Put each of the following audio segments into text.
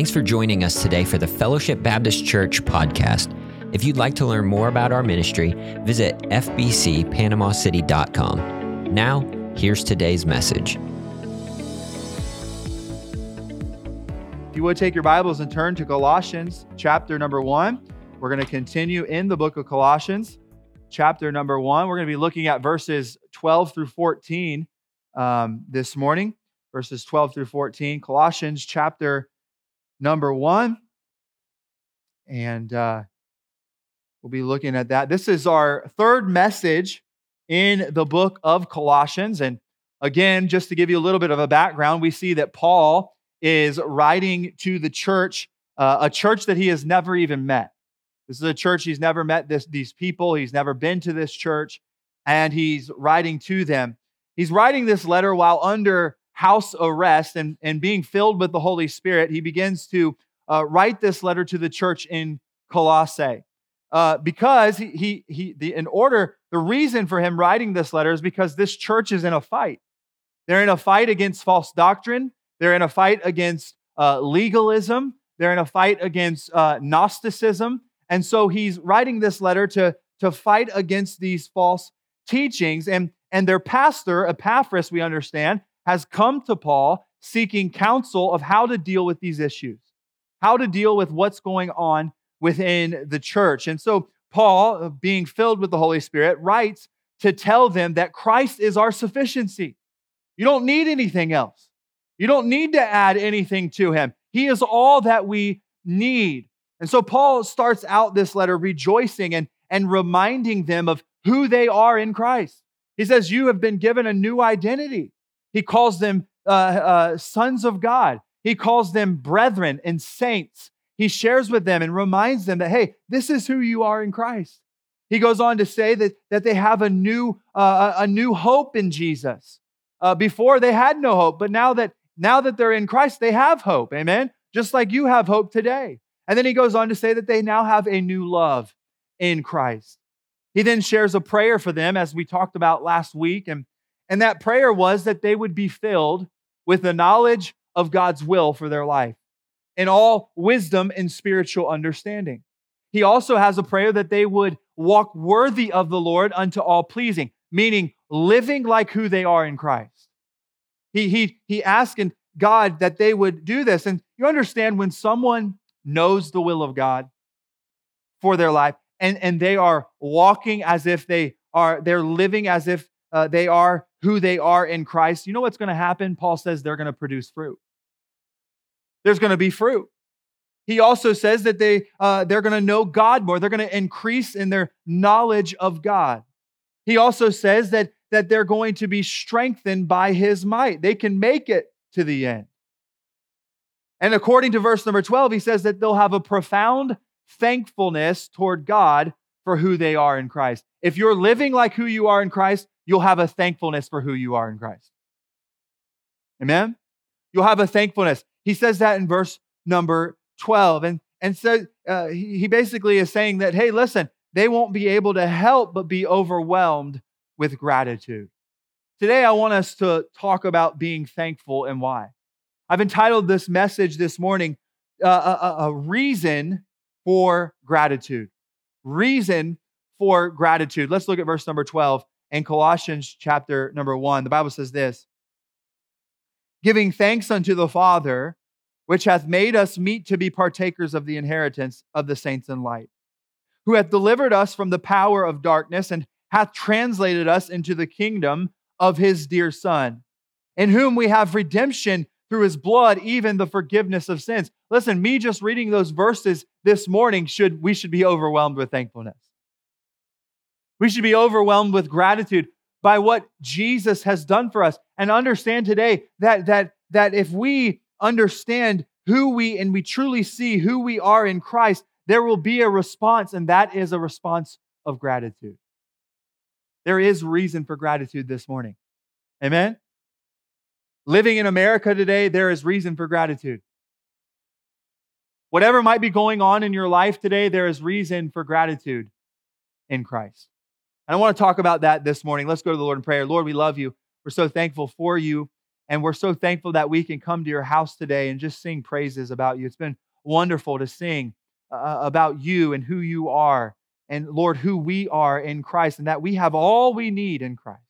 Thanks for joining us today for the Fellowship Baptist Church podcast. If you'd like to learn more about our ministry, visit fbcpanamacity.com. Now, here's today's message. If you would take your Bibles and turn to Colossians chapter number one, we're going to continue in the book of Colossians, chapter number one. We're going to be looking at verses 12 through 14 um, this morning, verses 12 through 14. Colossians chapter number one. And uh, we'll be looking at that. This is our third message in the book of Colossians. And again, just to give you a little bit of a background, we see that Paul is writing to the church, uh, a church that he has never even met. This is a church he's never met this, these people, he's never been to this church, and he's writing to them. He's writing this letter while under house arrest and, and being filled with the Holy Spirit, he begins to uh, write this letter to the church in Colossae. Uh, because he, he, he the, in order, the reason for him writing this letter is because this church is in a fight. They're in a fight against false doctrine. They're in a fight against uh, legalism. They're in a fight against uh, Gnosticism. And so he's writing this letter to, to fight against these false teachings. And, and their pastor, Epaphras, we understand, has come to Paul seeking counsel of how to deal with these issues, how to deal with what's going on within the church. And so, Paul, uh, being filled with the Holy Spirit, writes to tell them that Christ is our sufficiency. You don't need anything else. You don't need to add anything to him. He is all that we need. And so Paul starts out this letter rejoicing and, and reminding them of who they are in Christ. He says, You have been given a new identity. He calls them uh, uh, sons of God. He calls them brethren and saints. He shares with them and reminds them that, hey, this is who you are in Christ. He goes on to say that, that they have a new, uh, a new hope in Jesus. Uh, before they had no hope, but now that now that they're in Christ, they have hope. Amen. Just like you have hope today. And then he goes on to say that they now have a new love in Christ. He then shares a prayer for them, as we talked about last week. And and that prayer was that they would be filled with the knowledge of God's will for their life and all wisdom and spiritual understanding. He also has a prayer that they would walk worthy of the Lord unto all pleasing, meaning living like who they are in Christ. He, he, he asking God that they would do this. And you understand when someone knows the will of God for their life and, and they are walking as if they are, they're living as if uh, they are who they are in Christ, you know what's going to happen? Paul says they're going to produce fruit. There's going to be fruit. He also says that they, uh, they're going to know God more. They're going to increase in their knowledge of God. He also says that, that they're going to be strengthened by his might. They can make it to the end. And according to verse number 12, he says that they'll have a profound thankfulness toward God for who they are in Christ. If you're living like who you are in Christ, you'll have a thankfulness for who you are in Christ. Amen? You'll have a thankfulness. He says that in verse number 12. And, and so uh, he, he basically is saying that, hey, listen, they won't be able to help but be overwhelmed with gratitude. Today, I want us to talk about being thankful and why. I've entitled this message this morning, uh, a, a reason for gratitude. Reason for gratitude. Let's look at verse number 12 in Colossians chapter number one. The Bible says this giving thanks unto the Father, which hath made us meet to be partakers of the inheritance of the saints in light, who hath delivered us from the power of darkness and hath translated us into the kingdom of his dear Son, in whom we have redemption through his blood, even the forgiveness of sins. Listen, me just reading those verses this morning should we should be overwhelmed with thankfulness. We should be overwhelmed with gratitude by what Jesus has done for us and understand today that, that, that if we understand who we and we truly see who we are in Christ, there will be a response, and that is a response of gratitude. There is reason for gratitude this morning. Amen? Living in America today, there is reason for gratitude. Whatever might be going on in your life today, there is reason for gratitude in Christ. And I want to talk about that this morning. Let's go to the Lord in prayer. Lord, we love you. We're so thankful for you. And we're so thankful that we can come to your house today and just sing praises about you. It's been wonderful to sing uh, about you and who you are, and Lord, who we are in Christ, and that we have all we need in Christ.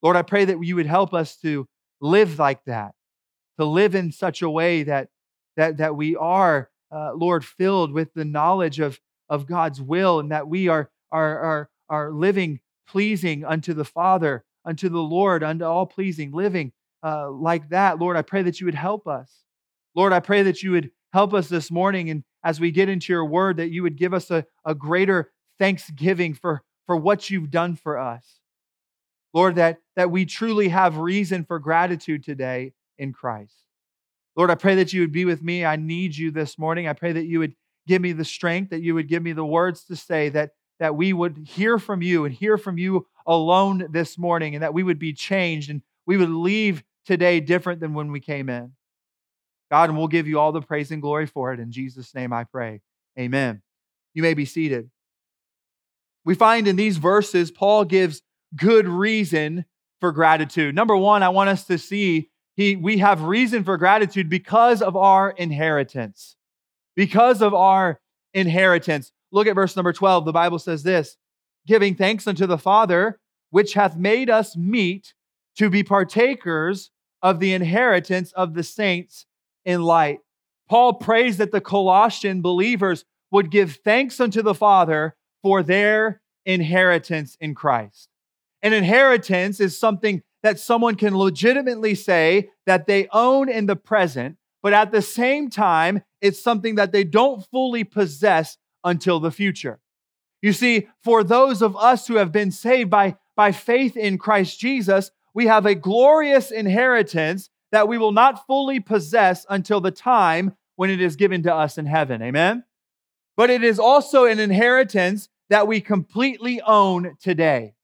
Lord, I pray that you would help us to live like that, to live in such a way that, that, that we are, uh, Lord, filled with the knowledge of, of God's will and that we are, are, are, are living pleasing unto the Father, unto the Lord, unto all pleasing, living uh, like that. Lord, I pray that you would help us. Lord, I pray that you would help us this morning and as we get into your word, that you would give us a, a greater thanksgiving for, for what you've done for us. Lord, that, that we truly have reason for gratitude today in Christ. Lord, I pray that you would be with me. I need you this morning. I pray that you would give me the strength, that you would give me the words to say, that, that we would hear from you and hear from you alone this morning, and that we would be changed and we would leave today different than when we came in. God, and we'll give you all the praise and glory for it. In Jesus' name I pray. Amen. You may be seated. We find in these verses, Paul gives good reason for gratitude. Number one, I want us to see he, we have reason for gratitude because of our inheritance. Because of our inheritance. Look at verse number 12. The Bible says this giving thanks unto the Father, which hath made us meet to be partakers of the inheritance of the saints in light. Paul prays that the Colossian believers would give thanks unto the Father for their inheritance in Christ. An inheritance is something that someone can legitimately say that they own in the present, but at the same time, it's something that they don't fully possess until the future. You see, for those of us who have been saved by, by faith in Christ Jesus, we have a glorious inheritance that we will not fully possess until the time when it is given to us in heaven. Amen? But it is also an inheritance that we completely own today.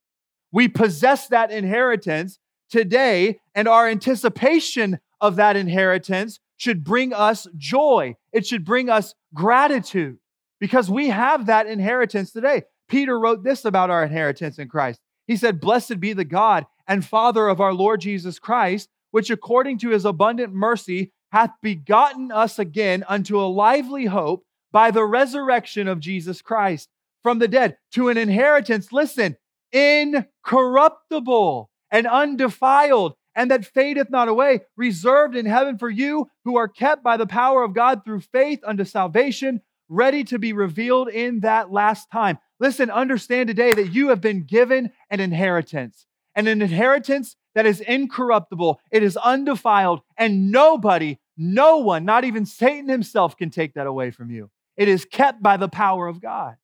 We possess that inheritance today, and our anticipation of that inheritance should bring us joy. It should bring us gratitude because we have that inheritance today. Peter wrote this about our inheritance in Christ. He said, Blessed be the God and Father of our Lord Jesus Christ, which according to his abundant mercy hath begotten us again unto a lively hope by the resurrection of Jesus Christ from the dead to an inheritance, listen, incorruptible and undefiled, and that fadeth not away, reserved in heaven for you who are kept by the power of God through faith unto salvation, ready to be revealed in that last time. Listen, understand today that you have been given an inheritance, and an inheritance that is incorruptible, it is undefiled, and nobody, no one, not even Satan himself, can take that away from you. It is kept by the power of God.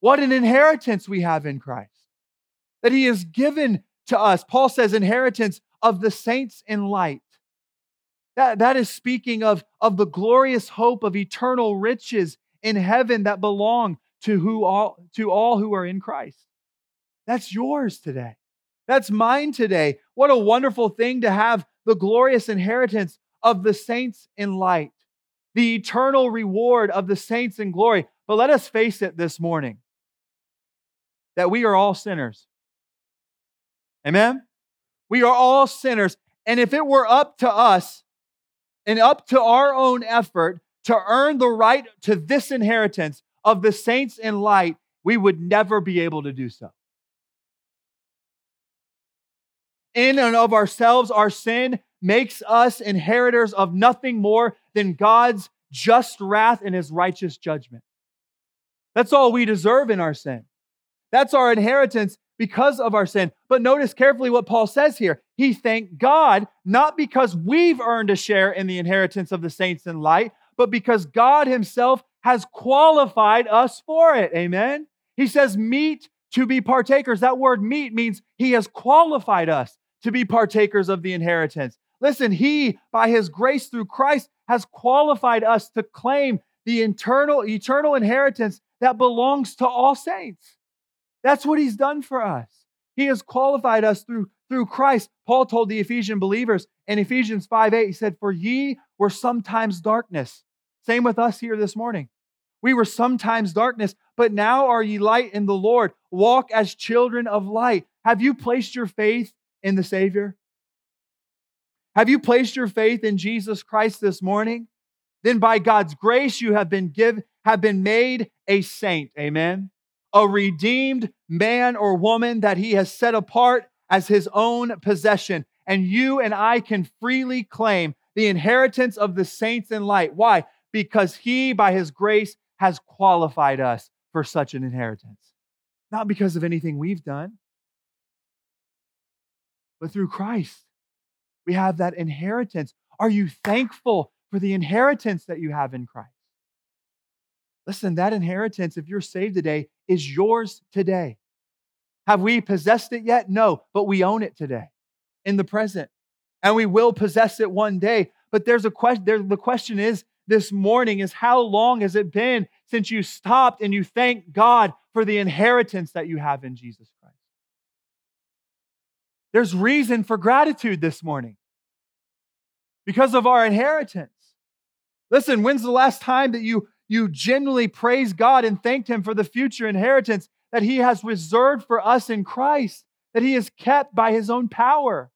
What an inheritance we have in Christ that he has given to us. Paul says, inheritance of the saints in light. That, that is speaking of, of the glorious hope of eternal riches in heaven that belong to, who all, to all who are in Christ. That's yours today. That's mine today. What a wonderful thing to have the glorious inheritance of the saints in light, the eternal reward of the saints in glory. But let us face it this morning that we are all sinners. Amen? We are all sinners. And if it were up to us and up to our own effort to earn the right to this inheritance of the saints in light, we would never be able to do so. In and of ourselves, our sin makes us inheritors of nothing more than God's just wrath and his righteous judgment. That's all we deserve in our sin. That's our inheritance because of our sin. But notice carefully what Paul says here. He thanked God not because we've earned a share in the inheritance of the saints in light, but because God Himself has qualified us for it. Amen. He says, meet to be partakers. That word meet means He has qualified us to be partakers of the inheritance. Listen, He, by His grace through Christ, has qualified us to claim the eternal, eternal inheritance that belongs to all saints. That's what he's done for us. He has qualified us through, through Christ. Paul told the Ephesian believers in Ephesians 5 8, he said, For ye were sometimes darkness. Same with us here this morning. We were sometimes darkness, but now are ye light in the Lord. Walk as children of light. Have you placed your faith in the Savior? Have you placed your faith in Jesus Christ this morning? Then by God's grace you have been given have been made a saint. Amen. A redeemed man or woman that he has set apart as his own possession. And you and I can freely claim the inheritance of the saints in light. Why? Because he, by his grace, has qualified us for such an inheritance. Not because of anything we've done, but through Christ. We have that inheritance. Are you thankful for the inheritance that you have in Christ? Listen, that inheritance, if you're saved today, is yours today. Have we possessed it yet? No, but we own it today in the present. And we will possess it one day. But there's a question, there, the question is this morning is how long has it been since you stopped and you thank God for the inheritance that you have in Jesus Christ? There's reason for gratitude this morning because of our inheritance. Listen, when's the last time that you, you genuinely praised God and thanked Him for the future inheritance that He has reserved for us in Christ, that He has kept by His own power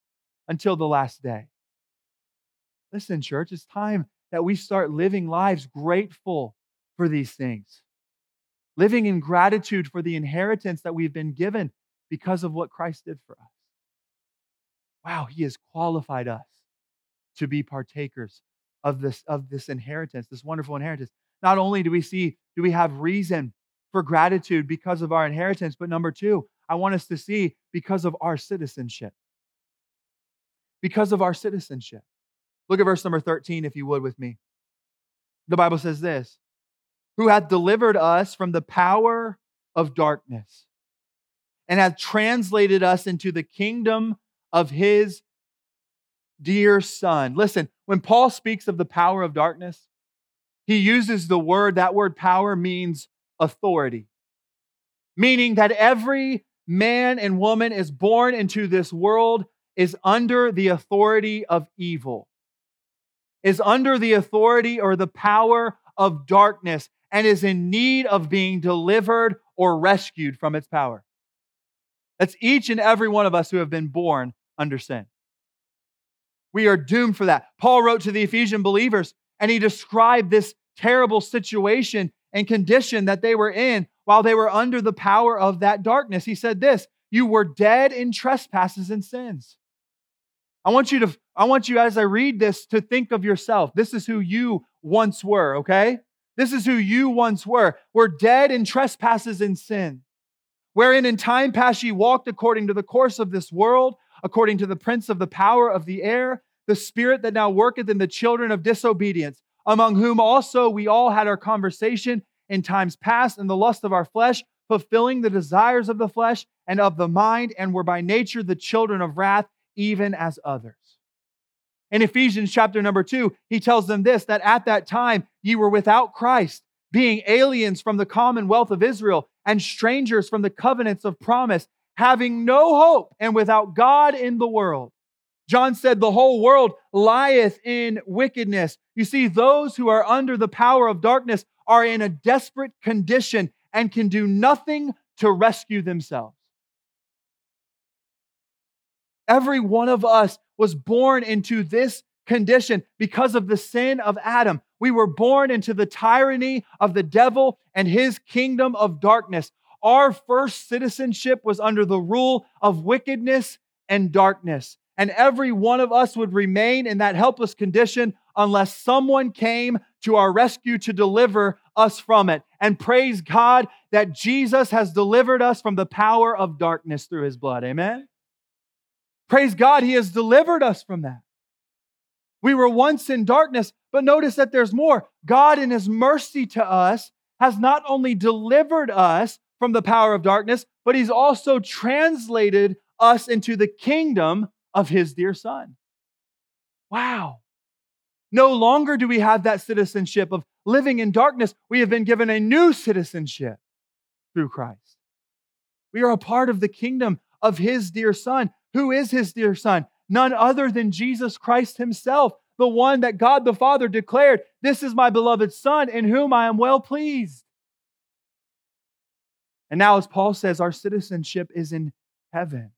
until the last day? Listen, church, it's time that we start living lives grateful for these things, living in gratitude for the inheritance that we've been given because of what Christ did for us. Wow, He has qualified us to be partakers of this, of this inheritance, this wonderful inheritance. Not only do we see, do we have reason for gratitude because of our inheritance, but number two, I want us to see because of our citizenship. Because of our citizenship. Look at verse number 13, if you would, with me. The Bible says this Who hath delivered us from the power of darkness and hath translated us into the kingdom of his dear son. Listen, when Paul speaks of the power of darkness, he uses the word, that word power means authority, meaning that every man and woman is born into this world is under the authority of evil, is under the authority or the power of darkness, and is in need of being delivered or rescued from its power. That's each and every one of us who have been born under sin. We are doomed for that. Paul wrote to the Ephesian believers and he described this terrible situation and condition that they were in while they were under the power of that darkness. He said this, you were dead in trespasses and sins. I want you to I want you as I read this to think of yourself. This is who you once were, okay? This is who you once were. We're dead in trespasses and sin, wherein in time past ye walked according to the course of this world, according to the prince of the power of the air, the spirit that now worketh in the children of disobedience, among whom also we all had our conversation in times past in the lust of our flesh, fulfilling the desires of the flesh and of the mind, and were by nature the children of wrath, even as others. In Ephesians chapter number two, he tells them this that at that time ye were without Christ, being aliens from the commonwealth of Israel and strangers from the covenants of promise having no hope and without God in the world. John said, The whole world lieth in wickedness. You see, those who are under the power of darkness are in a desperate condition and can do nothing to rescue themselves. Every one of us was born into this condition because of the sin of Adam. We were born into the tyranny of the devil and his kingdom of darkness. Our first citizenship was under the rule of wickedness and darkness. And every one of us would remain in that helpless condition unless someone came to our rescue to deliver us from it. And praise God that Jesus has delivered us from the power of darkness through his blood. Amen. Praise God, he has delivered us from that. We were once in darkness, but notice that there's more. God, in his mercy to us, has not only delivered us from the power of darkness, but he's also translated us into the kingdom of his dear son. Wow. No longer do we have that citizenship of living in darkness. We have been given a new citizenship through Christ. We are a part of the kingdom of his dear son. Who is his dear son? None other than Jesus Christ himself, the one that God the Father declared, This is my beloved son in whom I am well pleased. And now, as Paul says, our citizenship is in heaven.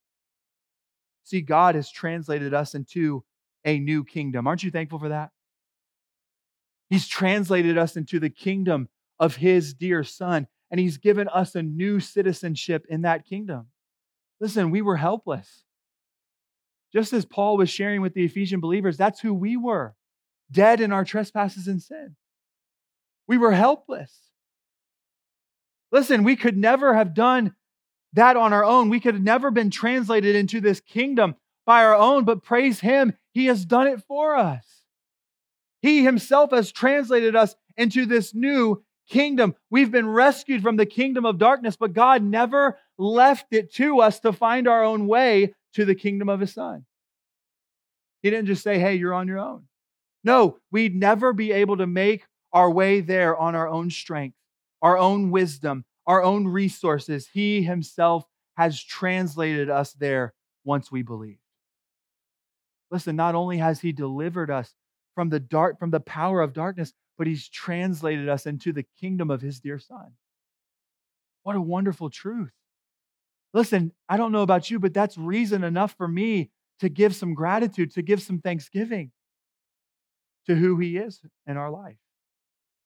See, God has translated us into a new kingdom. Aren't you thankful for that? He's translated us into the kingdom of his dear son, and he's given us a new citizenship in that kingdom. Listen, we were helpless. Just as Paul was sharing with the Ephesian believers, that's who we were dead in our trespasses and sin. We were helpless. Listen, we could never have done that on our own. We could have never been translated into this kingdom by our own, but praise Him, He has done it for us. He Himself has translated us into this new kingdom. We've been rescued from the kingdom of darkness, but God never left it to us to find our own way to the kingdom of His Son. He didn't just say, hey, you're on your own. No, we'd never be able to make our way there on our own strength, our own wisdom, our own resources. He Himself has translated us there once we believe. Listen, not only has He delivered us from the dark, from the power of darkness, but He's translated us into the kingdom of His dear Son. What a wonderful truth. Listen, I don't know about you, but that's reason enough for me to give some gratitude, to give some thanksgiving to who He is in our life.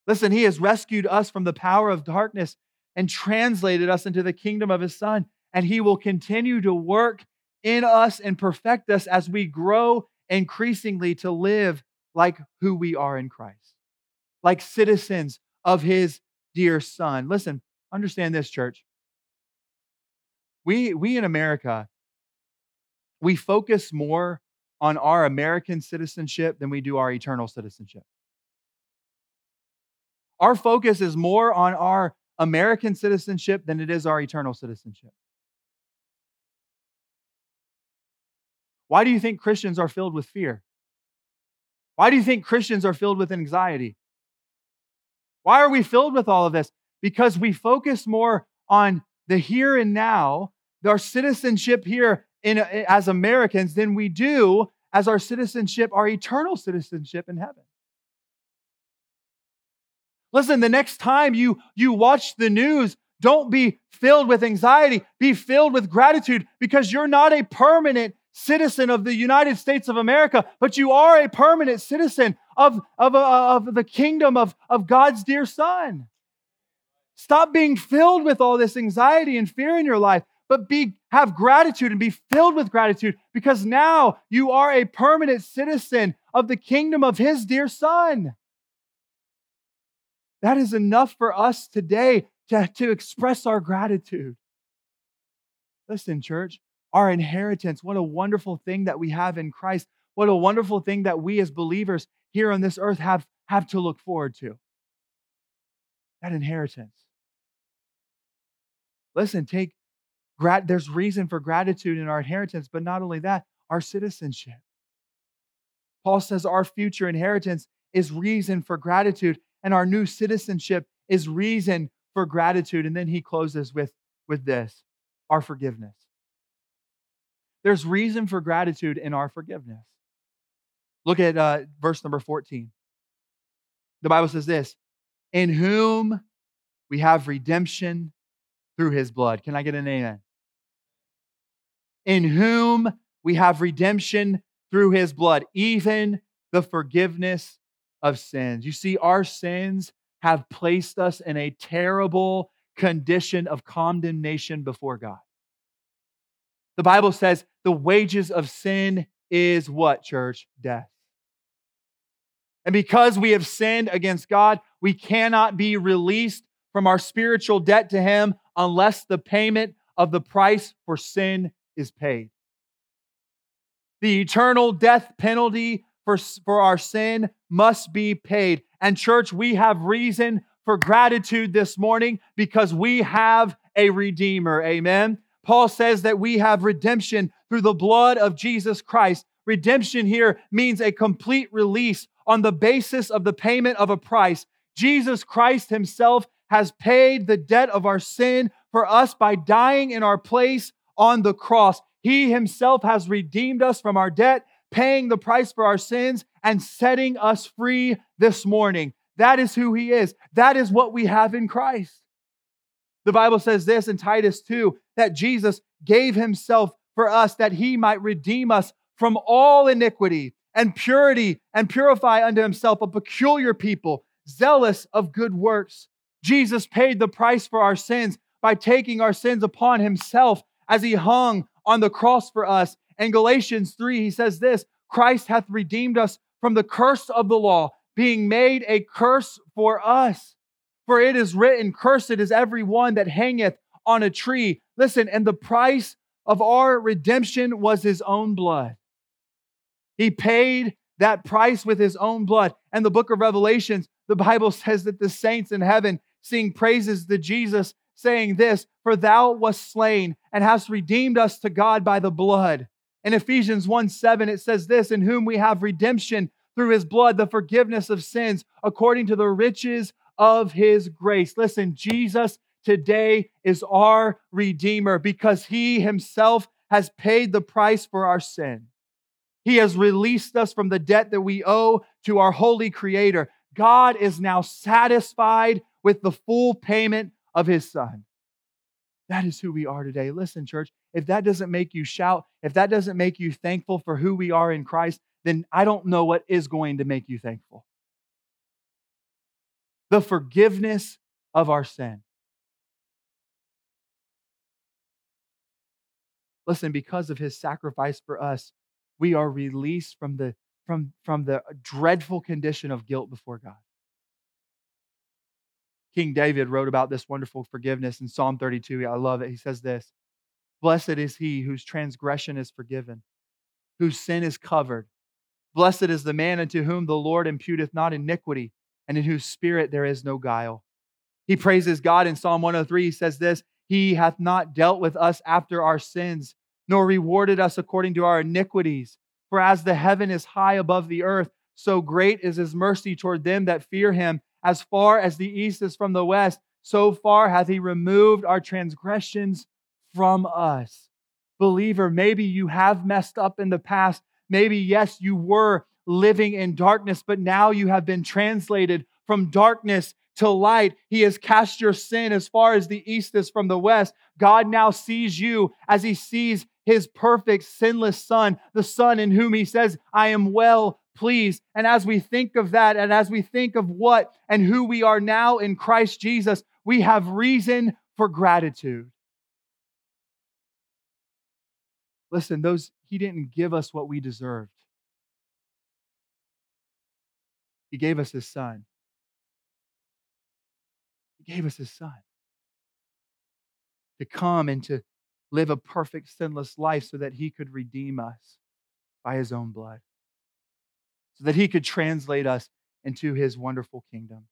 Listen, He has rescued us from the power of darkness and translated us into the kingdom of His Son, and He will continue to work in us and perfect us as we grow increasingly to live like who we are in Christ, like citizens of His dear Son. Listen, understand this, church. We, we in America, we focus more on our American citizenship than we do our eternal citizenship. Our focus is more on our American citizenship than it is our eternal citizenship. Why do you think Christians are filled with fear? Why do you think Christians are filled with anxiety? Why are we filled with all of this? Because we focus more on the here and now, our citizenship here in, as Americans, than we do as our citizenship, our eternal citizenship in heaven. Listen, the next time you, you watch the news, don't be filled with anxiety. Be filled with gratitude because you're not a permanent citizen of the United States of America, but you are a permanent citizen of, of, uh, of the kingdom of, of God's dear Son. Stop being filled with all this anxiety and fear in your life, but be, have gratitude and be filled with gratitude because now you are a permanent citizen of the kingdom of His dear Son. That is enough for us today to, to express our gratitude. Listen, church, our inheritance, what a wonderful thing that we have in Christ. What a wonderful thing that we as believers here on this earth have, have to look forward to. That inheritance. Listen, take grat- there's reason for gratitude in our inheritance, but not only that, our citizenship. Paul says our future inheritance is reason for gratitude and our new citizenship is reason for gratitude. And then he closes with, with this our forgiveness. There's reason for gratitude in our forgiveness. Look at uh, verse number 14. The Bible says this In whom we have redemption through his blood. Can I get an amen? In whom we have redemption through his blood, even the forgiveness of sins. You see, our sins have placed us in a terrible condition of condemnation before God. The Bible says the wages of sin is what, church? Death. And because we have sinned against God, we cannot be released from our spiritual debt to Him unless the payment of the price for sin is paid. The eternal death penalty for, for our sin must be paid. And, church, we have reason for gratitude this morning because we have a Redeemer. Amen. Paul says that we have redemption through the blood of Jesus Christ. Redemption here means a complete release on the basis of the payment of a price. Jesus Christ himself has paid the debt of our sin for us by dying in our place on the cross. He himself has redeemed us from our debt paying the price for our sins and setting us free this morning. That is who he is. That is what we have in Christ. The Bible says this in Titus 2 that Jesus gave himself for us that he might redeem us from all iniquity and purity and purify unto himself a peculiar people, zealous of good works. Jesus paid the price for our sins by taking our sins upon himself as he hung on the cross for us. In Galatians 3, he says this Christ hath redeemed us from the curse of the law, being made a curse for us. For it is written, Cursed is every one that hangeth on a tree. Listen, and the price of our redemption was his own blood. He paid that price with his own blood. And the book of Revelations, the Bible says that the saints in heaven sing praises to Jesus, saying this For thou wast slain and hast redeemed us to God by the blood. In Ephesians 1 7, it says this In whom we have redemption through his blood, the forgiveness of sins, according to the riches of his grace. Listen, Jesus today is our Redeemer because he himself has paid the price for our sin. He has released us from the debt that we owe to our holy Creator. God is now satisfied with the full payment of His Son. That is who we are today. Listen, church, if that doesn't make you shout, if that doesn't make you thankful for who we are in Christ, then I don't know what is going to make you thankful. The forgiveness of our sin. Listen, because of his sacrifice for us, we are released from the, from, from the dreadful condition of guilt before God. King David wrote about this wonderful forgiveness in Psalm 32. I love it. He says this Blessed is he whose transgression is forgiven, whose sin is covered. Blessed is the man unto whom the Lord imputeth not iniquity, and in whose spirit there is no guile. He praises God in Psalm 103. He says this He hath not dealt with us after our sins, nor rewarded us according to our iniquities. For as the heaven is high above the earth, so great is his mercy toward them that fear him. As far as the east is from the west, so far hath he removed our transgressions from us. Believer, maybe you have messed up in the past. Maybe, yes, you were living in darkness, but now you have been translated from darkness to light. He has cast your sin as far as the east is from the west. God now sees you as he sees his perfect, sinless Son, the Son in whom he says, I am well pleased. And as we think of that, and as we think of what and who we are now in Christ Jesus, we have reason for gratitude. Listen, those he didn't give us what we deserved. He gave us his son. He gave us his son to come and to live a perfect, sinless life so that he could redeem us by his own blood, so that he could translate us into his wonderful kingdom.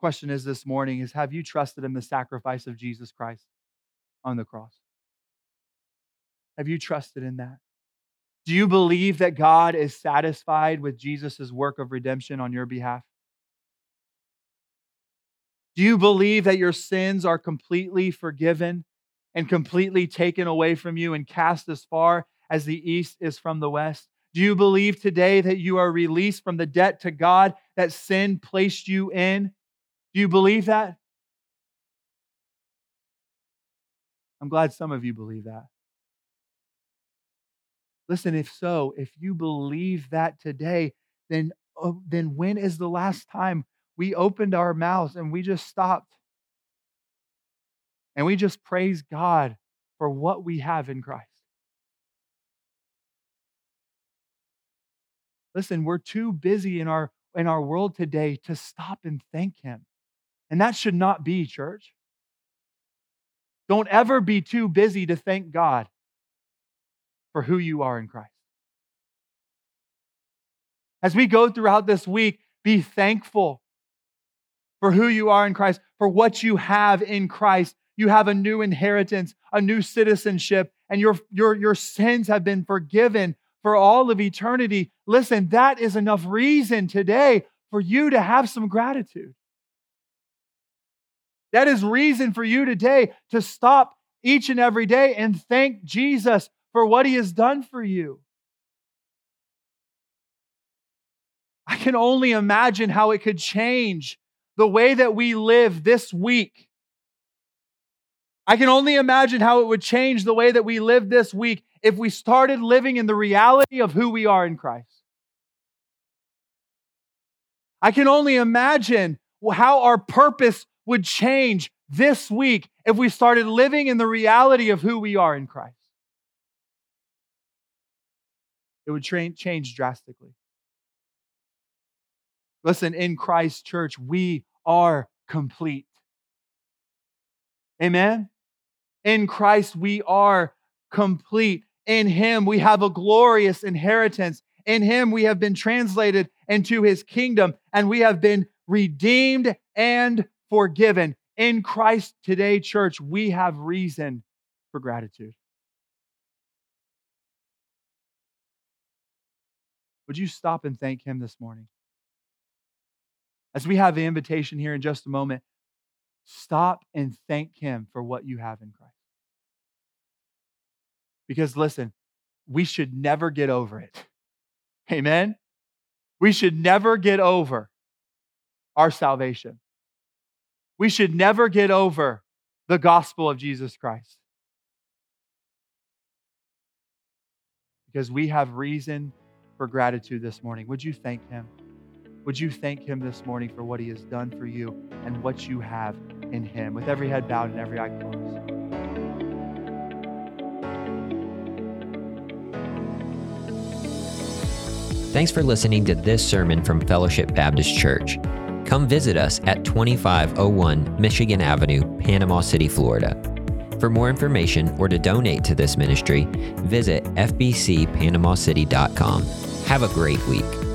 Question is this morning is have you trusted in the sacrifice of Jesus Christ on the cross? Have you trusted in that? Do you believe that God is satisfied with Jesus' work of redemption on your behalf? Do you believe that your sins are completely forgiven and completely taken away from you and cast as far as the east is from the west? Do you believe today that you are released from the debt to God that sin placed you in? Do you believe that? I'm glad some of you believe that. Listen, if so, if you believe that today, then, oh, then when is the last time we opened our mouths and we just stopped. And we just praised God for what we have in Christ. Listen, we're too busy in our in our world today to stop and thank him. And that should not be, church. Don't ever be too busy to thank God for who you are in Christ. As we go throughout this week, be thankful for who you are in Christ, for what you have in Christ. You have a new inheritance, a new citizenship, and your, your, your sins have been forgiven for all of eternity. Listen, that is enough reason today for you to have some gratitude. That is reason for you today to stop each and every day and thank Jesus for what he has done for you. I can only imagine how it could change the way that we live this week. I can only imagine how it would change the way that we live this week if we started living in the reality of who we are in Christ. I can only imagine how our purpose would change this week if we started living in the reality of who we are in Christ. It would tra- change drastically. Listen, in Christ Church, we are complete. Amen? In Christ, we are complete. In Him, we have a glorious inheritance. In Him, we have been translated into His kingdom and we have been redeemed and forgiven. In Christ today, church, we have reason for gratitude. Would you stop and thank Him this morning? As we have the invitation here in just a moment, stop and thank Him for what you have in Christ. Because listen, we should never get over it. Amen? We should never get over our salvation. We should never get over the gospel of Jesus Christ. Because we have reason for gratitude this morning. Would you thank Him? Would you thank Him this morning for what He has done for you and what you have in Him? With every head bowed and every eye closed. Thanks for listening to this sermon from Fellowship Baptist Church. Come visit us at 2501 Michigan Avenue, Panama City, Florida. For more information or to donate to this ministry, visit fbcpanamacity.com. Have a great week.